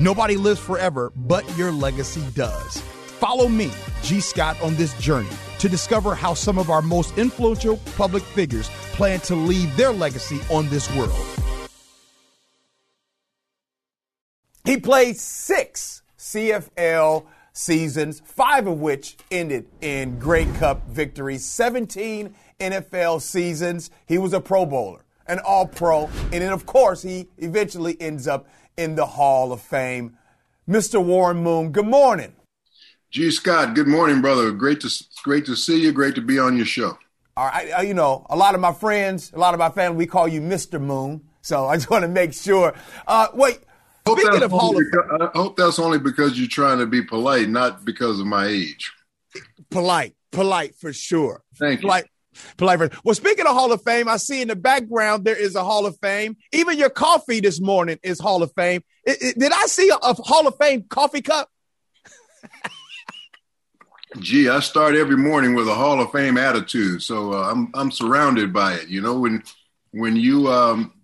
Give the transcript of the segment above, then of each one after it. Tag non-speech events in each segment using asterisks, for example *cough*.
Nobody lives forever, but your legacy does. Follow me, Gee Scott, on this journey to discover how some of our most influential public figures plan to leave their legacy on this world. He played six CFL seasons, five of which ended in Grey Cup victories, 17 NFL seasons. He was a Pro Bowler, an All Pro, and then, of course, he eventually ends up in the Hall of Fame. Mr. Warren Moon, good morning. Gee Scott, good morning, brother. Great to great to see you. Great to be on your show. All right, uh, you know, a lot of my friends, a lot of my family, we call you Mr. Moon. So I just want to make sure. Uh, wait, hope speaking of Hall of because, I hope that's only because you're trying to be polite, not because of my age. Polite, polite for sure. Thank polite, Well, speaking of Hall of Fame, I see in the background there is a Hall of Fame. Even your coffee this morning is Hall of Fame. It, it, did I see a, a Hall of Fame coffee cup? Gee, I start every morning with a Hall of Fame attitude, so uh, I'm I'm surrounded by it. You know, when when you um,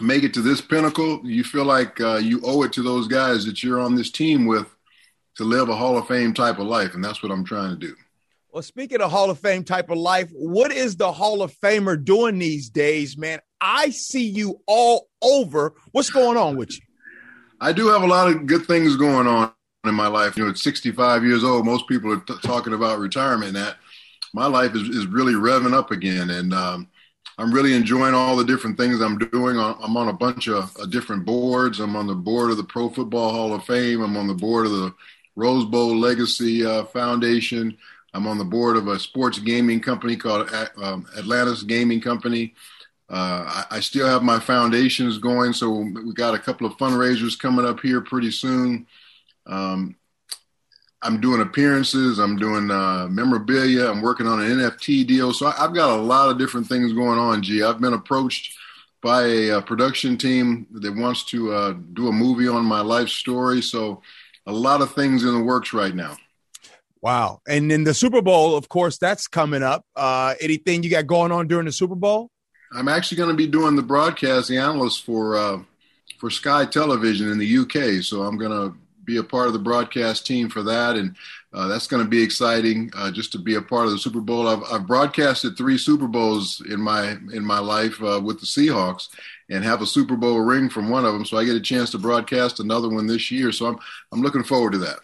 make it to this pinnacle, you feel like uh, you owe it to those guys that you're on this team with to live a Hall of Fame type of life, and that's what I'm trying to do. Well, speaking of Hall of Fame type of life, what is the Hall of Famer doing these days, man? I see you all over. What's going on with you? I do have a lot of good things going on in my life. You know, at 65 years old, most people are t- talking about retirement. That my life is, is really revving up again, and um, I'm really enjoying all the different things I'm doing. I'm on a bunch of uh, different boards. I'm on the board of the Pro Football Hall of Fame. I'm on the board of the Rose Bowl Legacy uh, Foundation. I'm on the board of a sports gaming company called um, Atlantis Gaming Company. Uh, I, I, still have my foundations going, so we got a couple of fundraisers coming up here pretty soon. Um, I'm doing appearances. I'm doing uh, memorabilia. I'm working on an NFT deal. So I, have got a lot of different things going on. Gee I've been approached by a, a production team that wants to uh, do a movie on my life story. So a lot of things in the works right now. Wow! And then the Super Bowl, of course, that's coming up. Uh, anything you got going on during the Super Bowl? I'm actually going to be doing the broadcast, the analyst for uh, for Sky Television in the UK. So I'm going to be a part of the broadcast team for that, and uh, that's going to be exciting. Uh, just to be a part of the Super Bowl. I've, I've, broadcasted three Super Bowls in my in my life uh, with the Seahawks, and have a Super Bowl ring from one of them. So I get a chance to broadcast another one this year. So I'm I'm looking forward to that.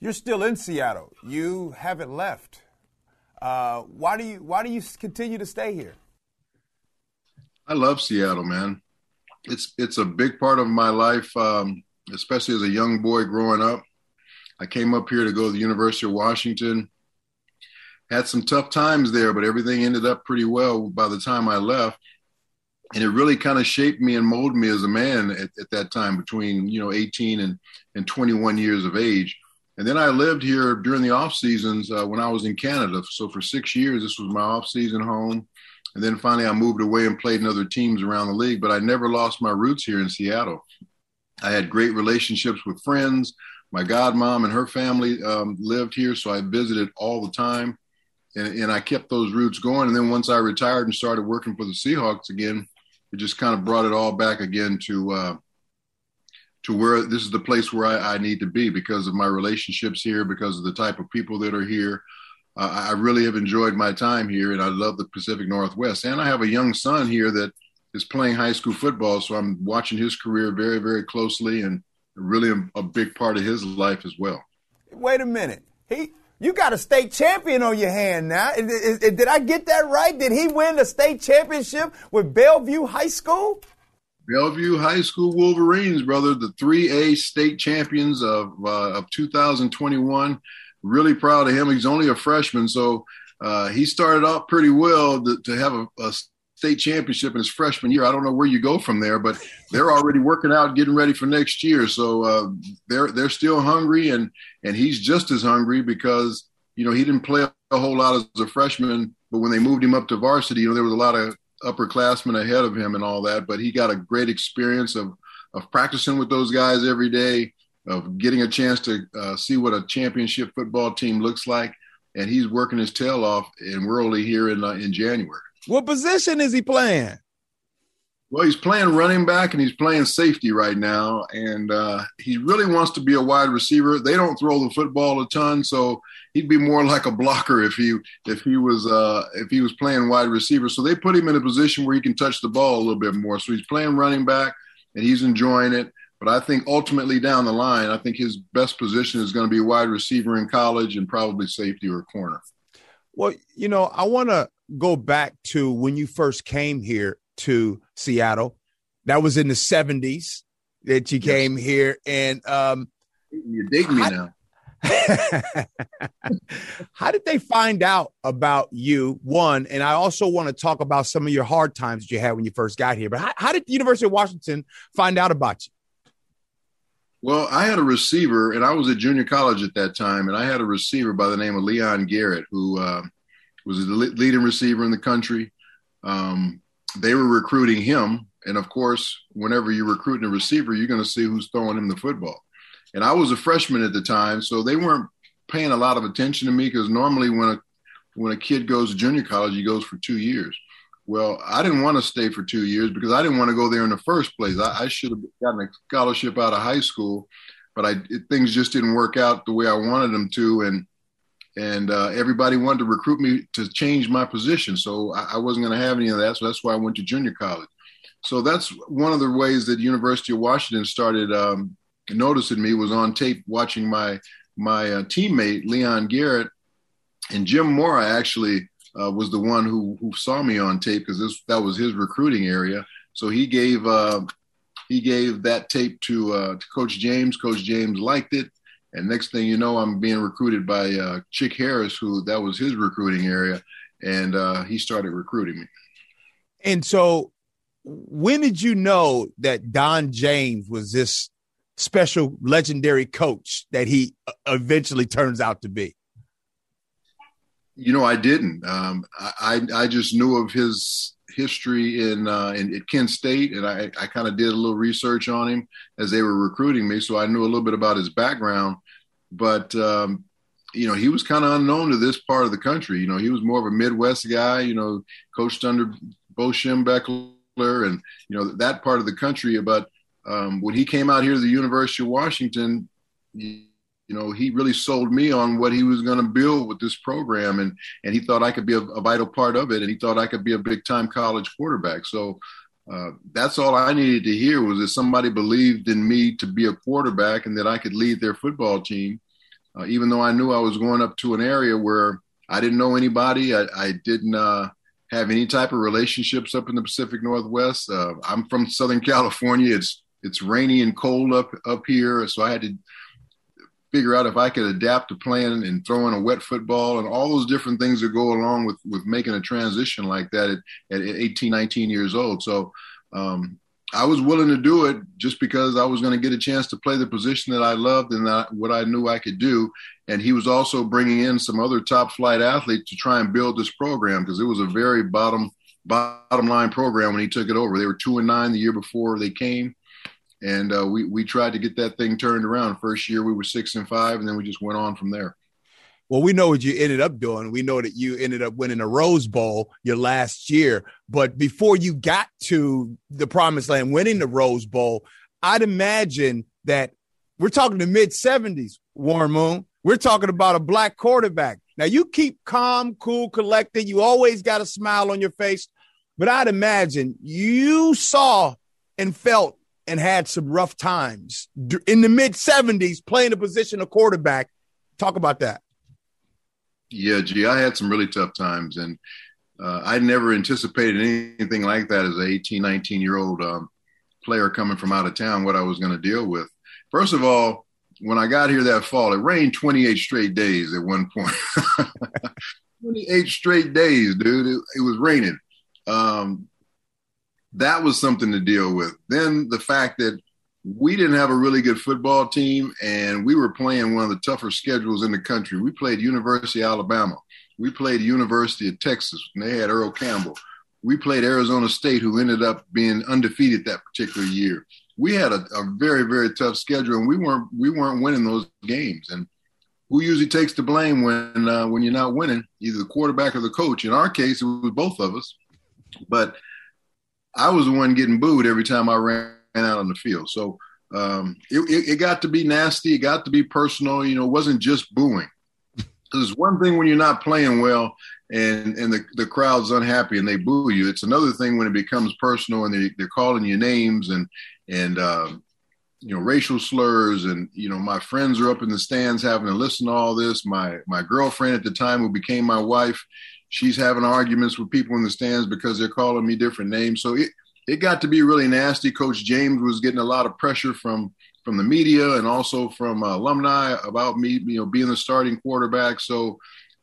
You're still in Seattle. You haven't left. Uh, why do you Why do you continue to stay here? I love Seattle, man. It's it's a big part of my life. Um, especially as a young boy growing up. I came up here to go to the University of Washington. Had some tough times there, but everything ended up pretty well by the time I left. And it really kind of shaped me and molded me as a man at, at that time between, you know, 18 and, and 21 years of age. And then I lived here during the off seasons uh, when I was in Canada. So for six years, this was my off season home. And then finally, I moved away and played in other teams around the league. But I never lost my roots here in Seattle. I had great relationships with friends. My godmom and her family um, lived here, so I visited all the time. And, and, I kept those roots going. And then once I retired and started working for the Seahawks again, it just kind of brought it all back again to uh, to where this is the place where I, I, need to be because of my relationships here, because of the type of people that are here. Uh, I really have enjoyed my time here, and I love the Pacific Northwest. And I have a young son here that – is playing high school football. So I'm watching his career very, very closely and really a, a big part of his life as well. Wait a minute. He, you got a state champion on your hand now. Did I get that right? Did he win the state championship with Bellevue High School? Bellevue High School Wolverines, brother, the 3A state champions of uh, of 2021. Really proud of him. He's only a freshman, so uh, he started off pretty well to, to have a, a state championship in his freshman year. I don't know where you go from there, but they're already working out, getting ready for next year. So uh, they're they're still hungry, and and he's just as hungry because you know he didn't play a whole lot as a freshman, but when they moved him up to varsity, you know there was a lot of upperclassmen ahead of him and all that. But he got a great experience of of practicing with those guys every day, of getting a chance to uh, see what a championship football team looks like, and he's working his tail off. And we're only here in uh, in January. What position is he playing? Well, he's playing running back and he's playing safety right now, and uh, he really wants to be a wide receiver. They don't throw the football a ton, so he'd be more *laughs* like a blocker if he if he was uh, if he was playing wide receiver. So they put him in a position where he can touch the ball a little bit more. So he's playing running back and he's enjoying it. But I think ultimately down the line, I think his best position is going to be wide receiver in college and probably safety or corner. Well, you know, I want to go back to when you first came here to Seattle. That was in the 70s that you yes. came here. And um, you dig me now. *laughs* How did they find out about you? One, and I also want to talk about some of your hard times that you had when you first got here. But how, how did the University of Washington find out about you? Well, I had a receiver, and I was at junior college at that time, and I had a receiver by the name of Leon Garrett, who uh, was the leading receiver in the country. Um, they were recruiting him, and of course, whenever you're recruiting a receiver, you're going to see who's throwing him the football. And I was a freshman at the time, so they weren't paying a lot of attention to me because normally when a when a kid goes to junior college, he goes for two years. Well, I didn't want to stay for two years because I didn't want to go there in the first place. I, I should have gotten a scholarship out of high school, but I it, things just didn't work out the way I wanted them to, and and uh, everybody wanted to recruit me to change my position. So I, I wasn't going to have any of that. So that's why I went to junior college. So that's one of the ways that University of Washington started um, noticing me was on tape watching my my uh, teammate Leon Garrett and Jim Mora actually uh, was the one who who saw me on tape because this that was his recruiting area. So he gave uh, he gave that tape to, uh, to Coach James. Coach James liked it, and next thing you know, I'm being recruited by uh, Chick Harris, who that was his recruiting area, and uh, he started recruiting me. And so, when did you know that Don James was this special, legendary coach that he uh, eventually turns out to be? You know, I didn't. Um, I I just knew of his history in, uh, in at Kent State, and I, I kind of did a little research on him as they were recruiting me, so I knew a little bit about his background. But um, you know, he was kind of unknown to this part of the country. You know, he was more of a Midwest guy. You know, coached under Bo Schembechler and you know that part of the country. But um, when he came out here to the University of Washington, you know, he really sold me on what he was going to build with this program, and and he thought I could be a, a, vital part of it, and he thought I could be a big time college quarterback. So uh, that's all I needed to hear was that somebody believed in me to be a quarterback and that I could lead their football team, uh, even though I knew I was going up to an area where I didn't know anybody, I, I didn't uh, have any type of relationships up in the Pacific Northwest. Uh, I'm from Southern California. It's it's rainy and cold up up here, so I had to figure out if I could adapt to playing and throwing a wet football and all those different things that go along with, with making a transition like that at, at 18, 19 years old. So um, I was willing to do it just because I was going to get a chance to play the position that I loved and that, what I knew I could do. And he was also bringing in some other top flight athletes to try and build this program because it was a very bottom bottom line program when he took it over. They were two and nine the year before they came and uh, we we tried to get that thing turned around. First year we were six and five, and then we just went on from there. Well, we know what you ended up doing. We know that you ended up winning a Rose Bowl your last year. But before you got to the promised land, winning the Rose Bowl, I'd imagine that we're talking the mid 70s, Warren Moon. We're talking about a black quarterback. Now, you keep calm, cool, collected. You always got a smile on your face. But I'd imagine you saw and felt and had some rough times in the mid 70s playing the position of quarterback. Talk about that. Yeah, gee, I had some really tough times, and uh, I never anticipated anything like that as an 18, 19 year old um, player coming from out of town, what I was going to deal with. First of all, when I got here that fall, it rained 28 straight days at one point. *laughs* 28 straight days, dude. It, it was raining. Um, that was something to deal with. Then the fact that we didn't have a really good football team and we were playing one of the tougher schedules in the country. We played University of Alabama. We played University of Texas and they had Earl Campbell. We played Arizona State, who ended up being undefeated that particular year. We had a, a very, very tough schedule, and we weren't we weren't winning those games. And who usually takes the blame when uh, when you're not winning? Either the quarterback or the coach. In our case, it was both of us. But I was the one getting booed every time I ran out on the field. So um, it, it, it, got to be nasty. It got to be personal. You know, it wasn't just booing. Because one thing when you're not playing well and and the, the crowd's unhappy and they boo you. It's another thing when it becomes personal and they, they're calling you names and and um, you know racial slurs and you know my friends are up in the stands having to listen to all this. My my girlfriend at the time who became my wife, she's having arguments with people in the stands because they're calling me different names. So it it got to be really nasty. Coach James was getting a lot of pressure from from the media and also from uh, alumni about me, you know, being the starting quarterback. So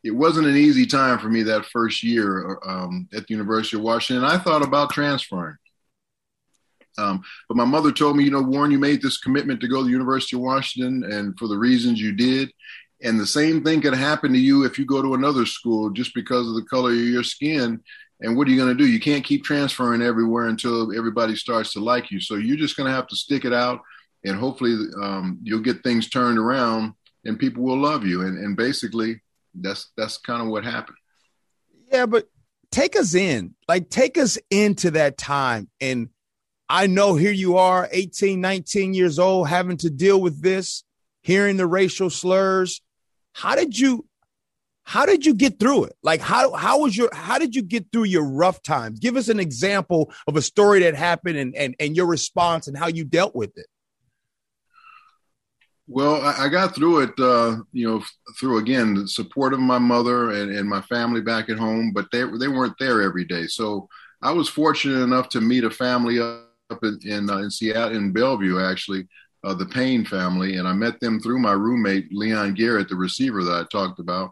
it wasn't an easy time for me that first year um, at the University of Washington. I thought about transferring. Um, but my mother told me, you know, Warren, you made this commitment to go to the University of Washington, and for the reasons you did. And the same thing could happen to you if you go to another school just because of the color of your skin. And what are you going to do? You can't keep transferring everywhere until everybody starts to like you. So you're just going to have to stick it out, and hopefully um, you'll get things turned around, and people will love you. And, and basically, that's that's kind of what happened. Yeah, but take us in, like take us into that time. And I know here you are, 18, 19 years old, having to deal with this, hearing the racial slurs. How did you how did you get through it? Like how how was your how did you get through your rough times? Give us an example of a story that happened and and, and your response and how you dealt with it. Well, I, I got through it, uh, you know, through again the support of my mother and, and my family back at home, but they they weren't there every day. So I was fortunate enough to meet a family up in in, uh, in Seattle, in Bellevue, actually, uh, the Payne family, and I met them through my roommate Leon Garrett, the receiver that I talked about,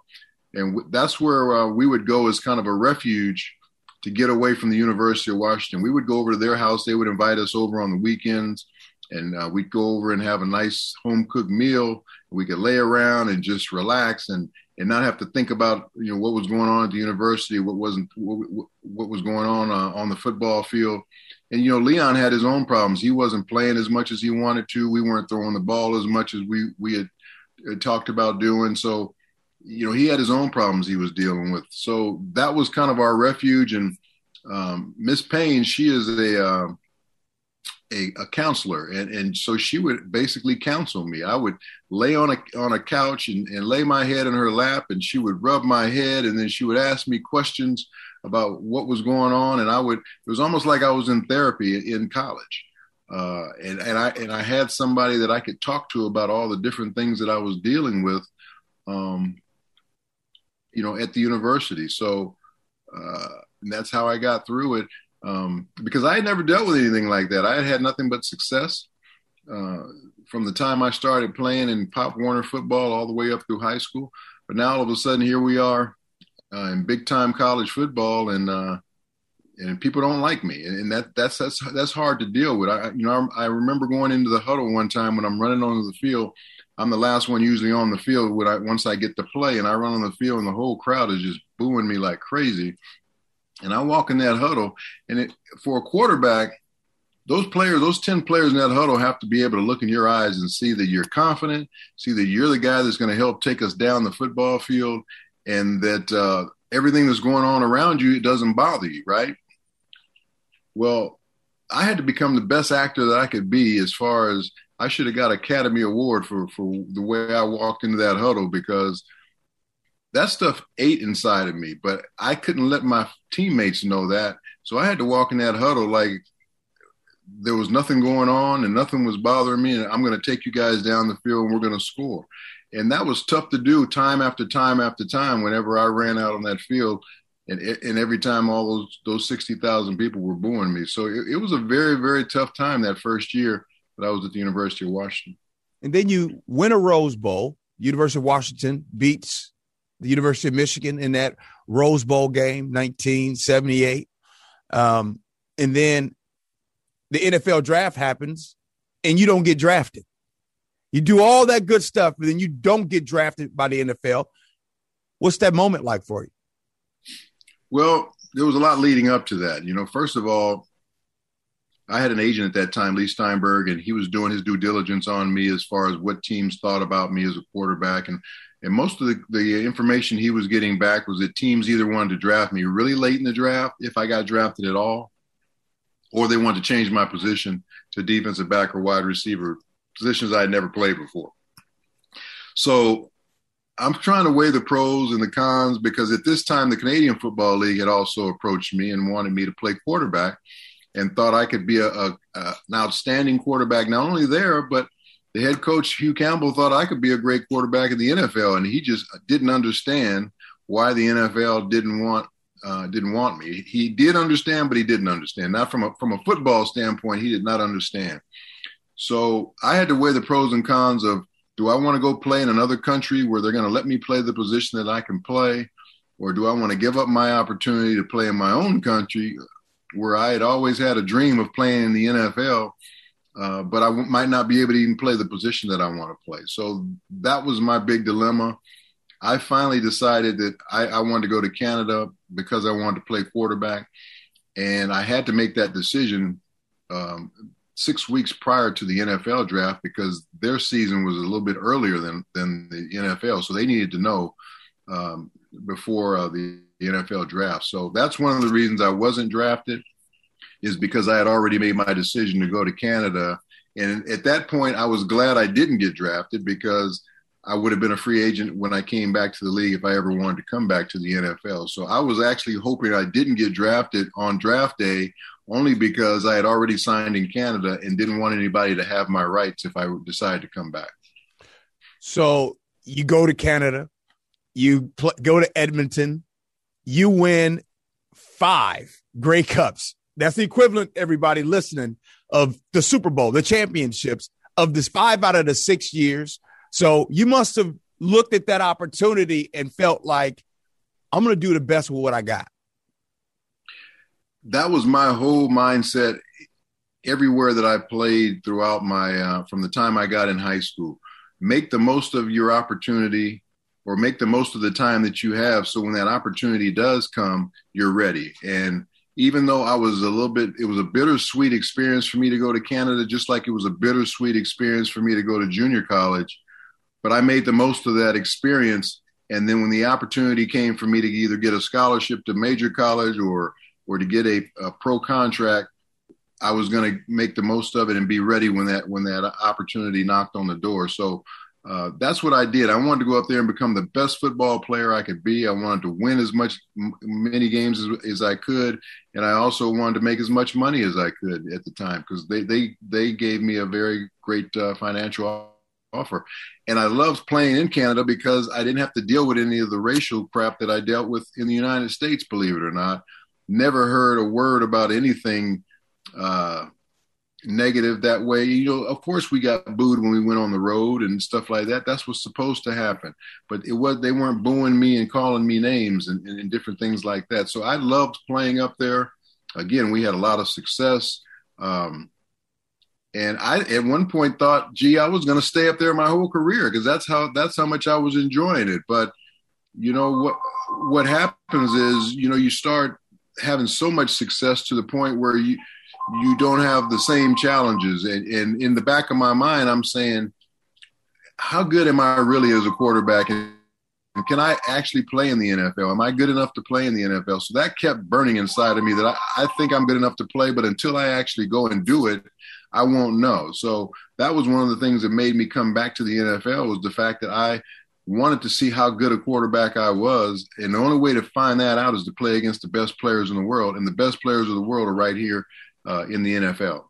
and w- that's where uh, we would go as kind of a refuge to get away from the University of Washington. We would go over to their house; they would invite us over on the weekends and uh, we'd go over and have a nice home cooked meal. We could lay around and just relax and and not have to think about you know what was going on at the university, what wasn't what, what was going on uh, on the football field. And you know, Leon had his own problems. He wasn't playing as much as he wanted to. We weren't throwing the ball as much as we we had, had talked about doing. So, you know, he had his own problems he was dealing with. So that was kind of our refuge. And um, Miss Payne, she is a uh, a, a, counselor. And, and so she would basically counsel me. I would lay on a on a couch and, and lay my head in her lap and she would rub my head and then she would ask me questions about what was going on. And i would it was almost like i was in therapy in college. Uh, and, and i and i had somebody that i could talk to about all the different things that i was dealing with. Um, you know at the university so uh, that's how i got through it um, because I had never dealt with anything like that. I had had nothing but success uh, from the time I started playing in Pop Warner football all the way up through high school. But now all of a sudden, here we are uh, in big time college football, and uh, and people don't like me, and, that that's that's that's hard to deal with. I you know I, I remember going into the huddle one time when I'm running onto the field. I'm the last one usually on the field when I once I get to play, and I run on the field, and the whole crowd is just booing me like crazy. And I walk in that huddle, and it, for a quarterback, those players, those 10 players in that huddle have to be able to look in your eyes and see that you're confident, see that you're the guy that's going to help take us down the football field, and that uh, everything that's going on around you, it doesn't bother you, right? Well, I had to become the best actor that I could be as far as I should have got Academy Award for, for the way I walked into that huddle because – that stuff ate inside of me, but I couldn't let my teammates know that. So I had to walk in that huddle like there was nothing going on and nothing was bothering me. And I'm going to take you guys down the field and we're going to score. And that was tough to do time after time after time whenever I ran out on that field. And, and every time all those, those 60,000 people were booing me. So it, it was a very, very tough time that first year that I was at the University of Washington. And then you win a Rose Bowl. University of Washington beats the University of Michigan in that Rose Bowl game, 1978. Um, and then the NFL draft happens and you don't get drafted. You do all that good stuff, but then you don't get drafted by the NFL. What's that moment like for you? Well, there was a lot leading up to that. You know, first of all, I had an agent at that time, Leigh Steinberg, and he was doing his due diligence on me as far as what teams thought about me as a quarterback. And and most of the, the information he was getting back was that teams either wanted to draft me really late in the draft, if I got drafted at all, or they wanted to change my position to defensive back or wide receiver, positions I had never played before. So I'm trying to weigh the pros and the cons because at this time the Canadian Football League had also approached me and wanted me to play quarterback and thought I could be a, a, a, an outstanding quarterback not only there but the head coach Hugh Campbell thought I could be a great quarterback in the NFL and he just didn't understand why the NFL didn't want uh, didn't want me. He did understand, but he didn't understand. Not from a from a football standpoint, he did not understand. So I had to weigh the pros and cons of do I want to go play in another country where they're going to let me play the position that I can play, or do I want to give up my opportunity to play in my own country where I had always had a dream of playing in the NFL, uh, but I w- might not be able to even play the position that I want to play. So that was my big dilemma. I finally decided that I, I wanted to go to Canada because I wanted to play quarterback, and I had to make that decision um, six weeks prior to the NFL draft because their season was a little bit earlier than than the NFL, so they needed to know um, before uh, the, the NFL draft. So that's one of the reasons I wasn't drafted, is because I had already made my decision to go to Canada, and at that point I was glad I didn't get drafted because I would have been a free agent when I came back to the league if I ever wanted to come back to the NFL. So I was actually hoping I didn't get drafted on draft day only because I had already signed in Canada and didn't want anybody to have my rights if I decided to come back. So you go to Canada, you pl- go to Edmonton, you win five Grey Cups. That's the equivalent, everybody listening, of the Super Bowl, the championships of this five out of the six years so you must have looked at that opportunity and felt like, I'm going to do the best with what I got. That was my whole mindset everywhere that I played throughout my, uh, from the time I got in high school. Make the most of your opportunity or make the most of the time that you have. So when that opportunity does come, you're ready. And even though I was a little bit, it was a bittersweet experience for me to go to Canada, just like it was a bittersweet experience for me to go to junior college but I made the most of that experience. And then when the opportunity came for me to either get a scholarship to major college or or to get a, a pro contract, I was going to make the most of it and be ready when that when that opportunity knocked on the door. So uh, that's what I did. I wanted to go up there and become the best football player I could be. I wanted to win as much many games as, as I could, and I also wanted to make as much money as I could at the time because they they they gave me a very great uh, financial offer. And I loved playing in Canada because I didn't have to deal with any of the racial crap that I dealt with in the United States, believe it or not. Never heard a word about anything uh, negative that way. You know, of course, we got booed when we went on the road and stuff like that. That's what's supposed to happen. But it was they weren't booing me and calling me names and, and, and different things like that. So I loved playing up there. Again, we had a lot of success. Um, and I at one point thought, gee, I was going to stay up there my whole career because that's how that's how much I was enjoying it. But you know what what happens is you know you start having so much success to the point where you you don't have the same challenges. And, and in the back of my mind, I'm saying, how good am I really as a quarterback? And can I actually play in the NFL? Am I good enough to play in the NFL? So that kept burning inside of me that I, I think I'm good enough to play, but until I actually go and do it, I won't know. So that was one of the things that made me come back to the NFL was the fact that I wanted to see how good a quarterback I was. And the only way to find that out is to play against the best players in the world. And the best players of the world are right here uh, in the NFL.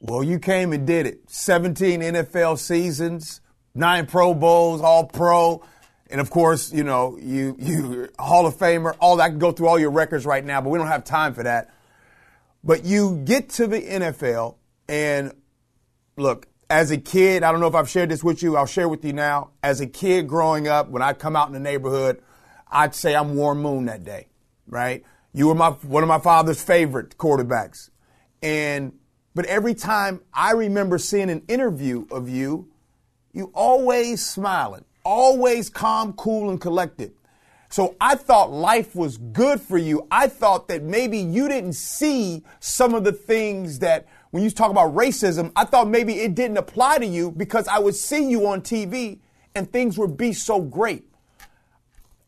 Well, you came and did it. 17 NFL seasons, nine Pro Bowls, all pro. And of course, you know, you you *laughs* Hall of Famer, all that I can go through all your records right now, but we don't have time for that. But you get to the NFL and look, as a kid, I don't know if I've shared this with you. I'll share with you now. As a kid growing up, when I come out in the neighborhood, I'd say I'm Warren Moon that day, right? You were my one of my father's favorite quarterbacks, and but every time I remember seeing an interview of you, you always smiling, always calm, cool, and collected. So I thought life was good for you. I thought that maybe you didn't see some of the things that when you talk about racism, I thought maybe it didn't apply to you because I would see you on TV and things would be so great.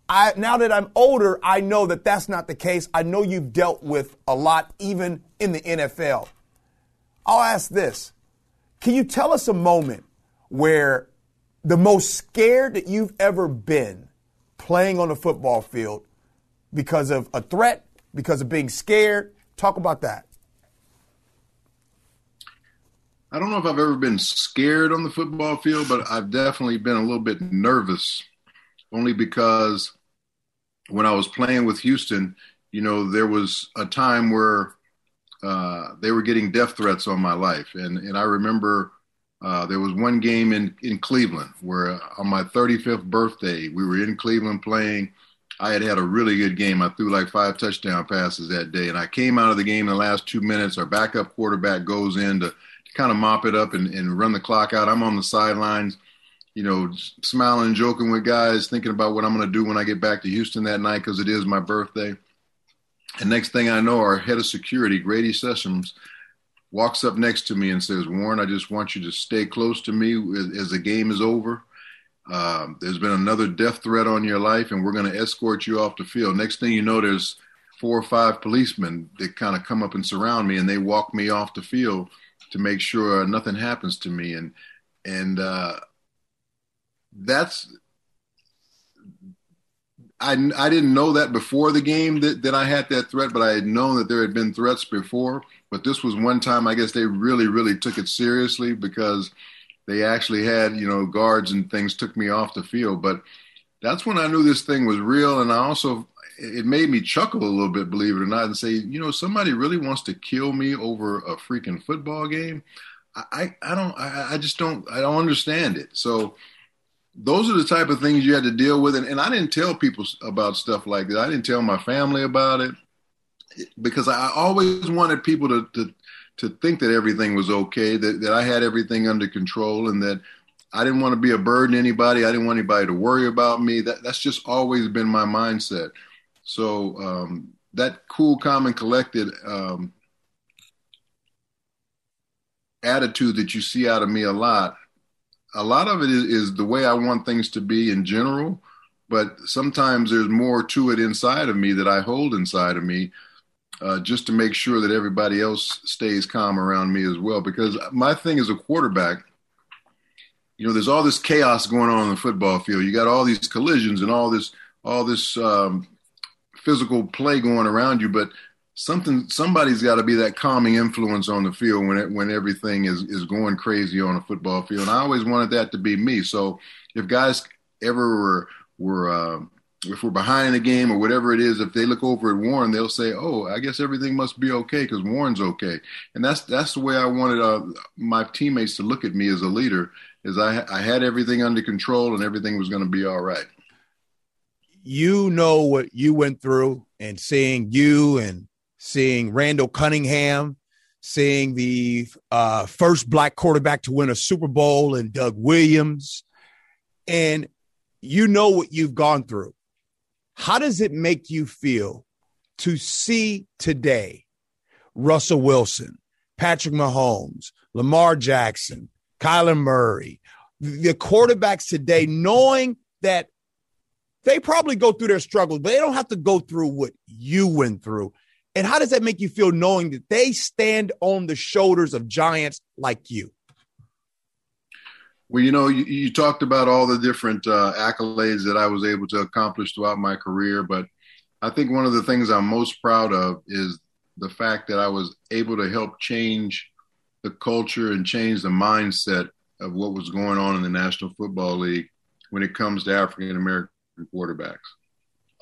I now that I'm older, I know that that's not the case. I know you've dealt with a lot even in the NFL. I'll ask this. Can you tell us a moment where the most scared that you've ever been playing on the football field because of a threat, because of being scared? Talk about that. I don't know if I've ever been scared on the football field, but I've definitely been a little bit nervous only because when I was playing with Houston, you know, there was a time where uh, they were getting death threats on my life. And, and I remember uh, there was one game in, in Cleveland where on my 35th birthday, we were in Cleveland playing. I had had a really good game. I threw like five touchdown passes that day. And I came out of the game in the last two minutes. Our backup quarterback goes in to, to kind of mop it up and, and run the clock out. I'm on the sidelines you know, smiling, joking with guys, thinking about what I'm going to do when I get back to Houston that night because it is my birthday. And next thing I know, our head of security, Grady Sessions, walks up next to me and says, Warren, I just want you to stay close to me as, the game is over. Uh, there's been another death threat on your life, and we're going to escort you off the field. Next thing you know, there's four or five policemen that kind of come up and surround me, and they walk me off the field to make sure nothing happens to me. And and uh, that's I, I didn't know that before the game that, that I had that threat, but I had known that there had been threats before. But this was one time I guess they really, really took it seriously because they actually had, you know, guards and things took me off the field. But that's when I knew this thing was real. And I also, it made me chuckle a little bit, believe it or not, and say, you know, somebody really wants to kill me over a freaking football game. I, I don't, I, I just don't, I don't understand it. So, those are the type of things you had to deal with. And, and, I didn't tell people about stuff like that. I didn't tell my family about it because I always wanted people to, to, to think that everything was okay, that, that I had everything under control and that I didn't want to be a burden to anybody. I didn't want anybody to worry about me. That, that's just always been my mindset. So um, that cool, calm, and collected um, attitude that you see out of me a lot a lot of it is, is the way I want things to be in general, but sometimes there's more to it inside of me that I hold inside of me uh, just to make sure that everybody else stays calm around me as well. Because my thing as a quarterback, you know, there's all this chaos going on in the football field. You got all these collisions and all this, all this um, physical play going around you, but something somebody's got to be that calming influence on the field when it, when everything is is going crazy on a football field. And I always wanted that to be me. So if guys ever were were uh, if we're behind the game or whatever it is, if they look over at Warren, they'll say, "Oh, I guess everything must be okay because Warren's okay." And that's that's the way I wanted uh, my teammates to look at me as a leader. Is I I had everything under control and everything was going to be all right. You know what you went through, and seeing you and seeing Randall Cunningham, seeing the uh, first black quarterback to win a Super Bowl and Doug Williams. And you know what you've gone through. How does it make you feel to see today Russell Wilson, Patrick Mahomes, Lamar Jackson, Kyler Murray, the quarterbacks today, knowing that they probably go through their struggles, but they don't have to go through what you went through. And how does that make you feel knowing that they stand on the shoulders of giants like you? Well, you know, you, you talked about all the different uh, accolades that I was able to accomplish throughout my career, but I think one of the things I'm most proud of is the fact that I was able to help change the culture and change the mindset of what was going on in the National Football League when it comes to African American quarterbacks.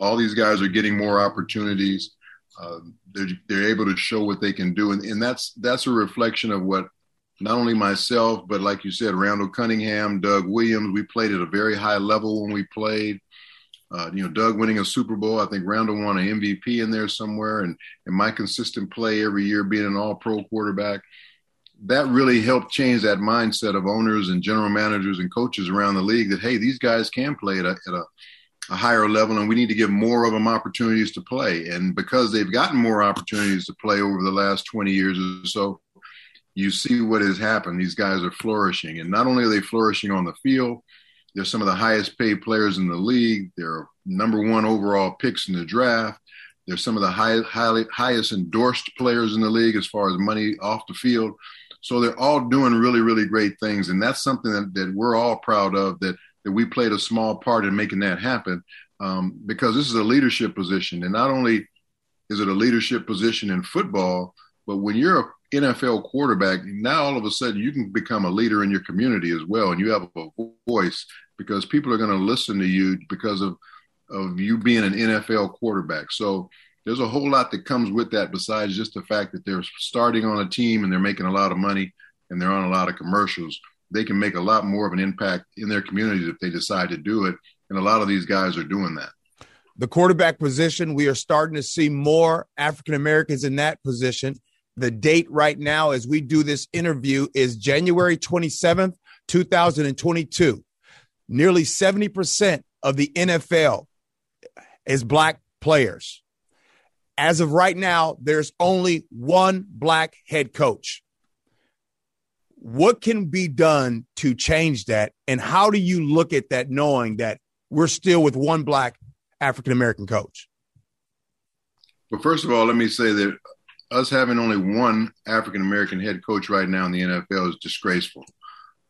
All these guys are getting more opportunities. Uh, they're, they're able to show what they can do, and, and that's that's a reflection of what not only myself, but like you said, Randall Cunningham, Doug Williams. We played at a very high level when we played. Uh, you know, Doug winning a Super Bowl. I think Randall won an MVP in there somewhere, and and my consistent play every year, being an All-Pro quarterback, that really helped change that mindset of owners and general managers and coaches around the league. That hey, these guys can play at a, at a a higher level and we need to give more of them opportunities to play. And because they've gotten more opportunities to play over the last 20 years or so, you see what has happened. These guys are flourishing. And not only are they flourishing on the field, they're some of the highest paid players in the league. They're number one overall picks in the draft. They're some of the high, highly, highest endorsed players in the league as far as money off the field. So they're all doing really, really great things. And that's something that, that we're all proud of that, that we played a small part in making that happen um, because this is a leadership position. And not only is it a leadership position in football, but when you're a NFL quarterback, now all of a sudden you can become a leader in your community as well, and you have a voice because people are going to listen to you because of of you being an NFL quarterback. So there's a whole lot that comes with that besides just the fact that they're starting on a team and they're making a lot of money and they're on a lot of commercials. They can make a lot more of an impact in their communities if they decide to do it, and a lot of these guys are doing that. The quarterback position, we are starting to see more African Americans in that position the date right now as we do this interview is January 27th, 2022. Nearly 70% of the NFL is black players. As of right now, there's only one black head coach. What can be done to change that? And how do you look at that knowing that we're still with one black African American coach? Well, first of all, let me say that us having only one African American head coach right now in the NFL is disgraceful.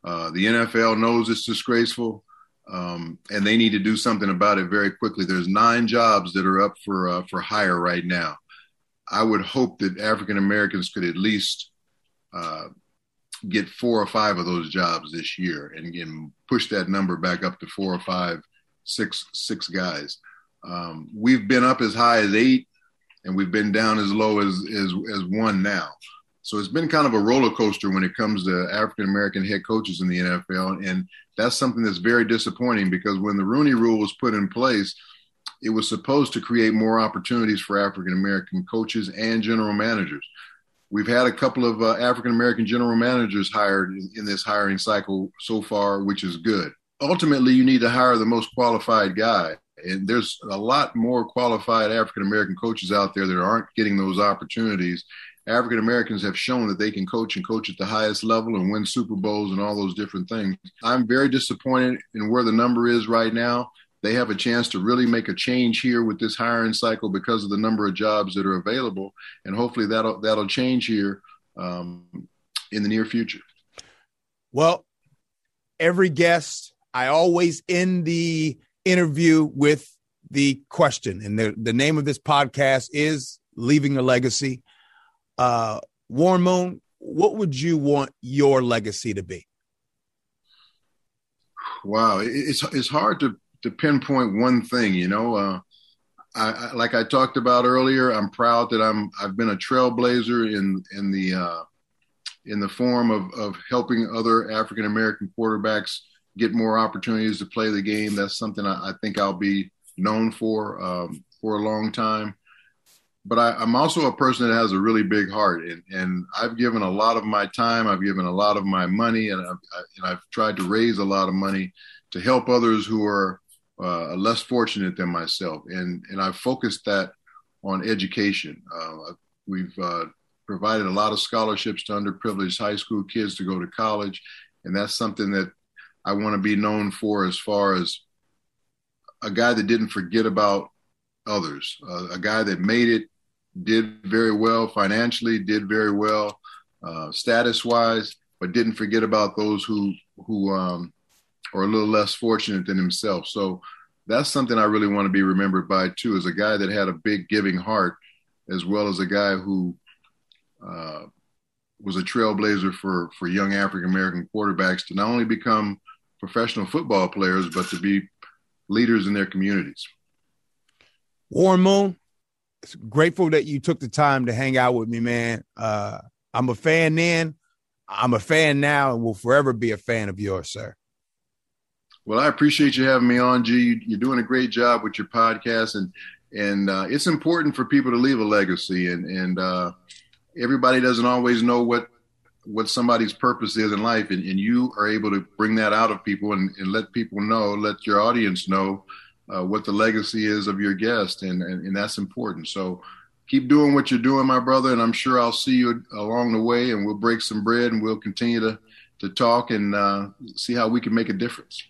Uh, the NFL knows it's disgraceful, um, and they need to do something about it very quickly. There's nine jobs that are up for uh, for hire right now. I would hope that African Americans could at least uh, get four or five of those jobs this year, and again push that number back up to four or five, six six guys. Um, we've been up as high as eight and we've been down as low as as as one now. So it's been kind of a roller coaster when it comes to African American head coaches in the NFL, and that's something that's very disappointing because when the Rooney Rule was put in place, it was supposed to create more opportunities for African American coaches and general managers. We've had a couple of uh, African American general managers hired in, in this hiring cycle so far, which is good. Ultimately, you need to hire the most qualified guy and there's a lot more qualified African American coaches out there that aren't getting those opportunities. African Americans have shown that they can coach and coach at the highest level and win Super Bowls and all those different things. I'm very disappointed in where the number is right now. They have a chance to really make a change here with this hiring cycle because of the number of jobs that are available, and hopefully that'll that'll change here um, in the near future. Well, every guest, I always end the interview with the question. And the, the name of this podcast is Leaving a Legacy. Uh, Warren Moon, what would you want your legacy to be? Wow, it's it's hard to to pinpoint one thing. You know, uh, I, I, like I talked about earlier. I'm proud that I'm I've been a trailblazer in in the uh, in the form of of helping other African American quarterbacks get more opportunities to play the game. That's something I, I think I'll be known for um, for a long time. But I, am also a person that has a really big heart, and, and I've given a lot of my time, I've given a lot of my money, and I've, I, and I've tried to raise a lot of money to help others who are uh, less fortunate than myself, and and I've focused that on education. Uh, we've uh, provided a lot of scholarships to underprivileged high school kids to go to college, and that's something that I want to be known for as far as a guy that didn't forget about others, uh, a guy that made it, did very well financially, did very well uh, status wise, but didn't forget about those who who um, are a little less fortunate than himself. So that's something I really want to be remembered by too, as a guy that had a big giving heart, as well as a guy who uh, was a trailblazer for for young African American quarterbacks to not only become professional football players, but to be leaders in their communities. Warren Moon, grateful that you took the time to hang out with me, man. Uh, I'm a fan then, I'm a fan now, and will forever be a fan of yours, sir. Well, I appreciate you having me on, Gee You're doing a great job with your podcast, and and uh, it's important for people to leave a legacy, and and uh, everybody doesn't always know what what somebody's purpose is in life and, and you are able to bring that out of people and, and let people know let your audience know uh, what the legacy is of your guest and, and, and that's important so keep doing what you're doing my brother and i'm sure i'll see you along the way and we'll break some bread and we'll continue to to talk and uh, see how we can make a difference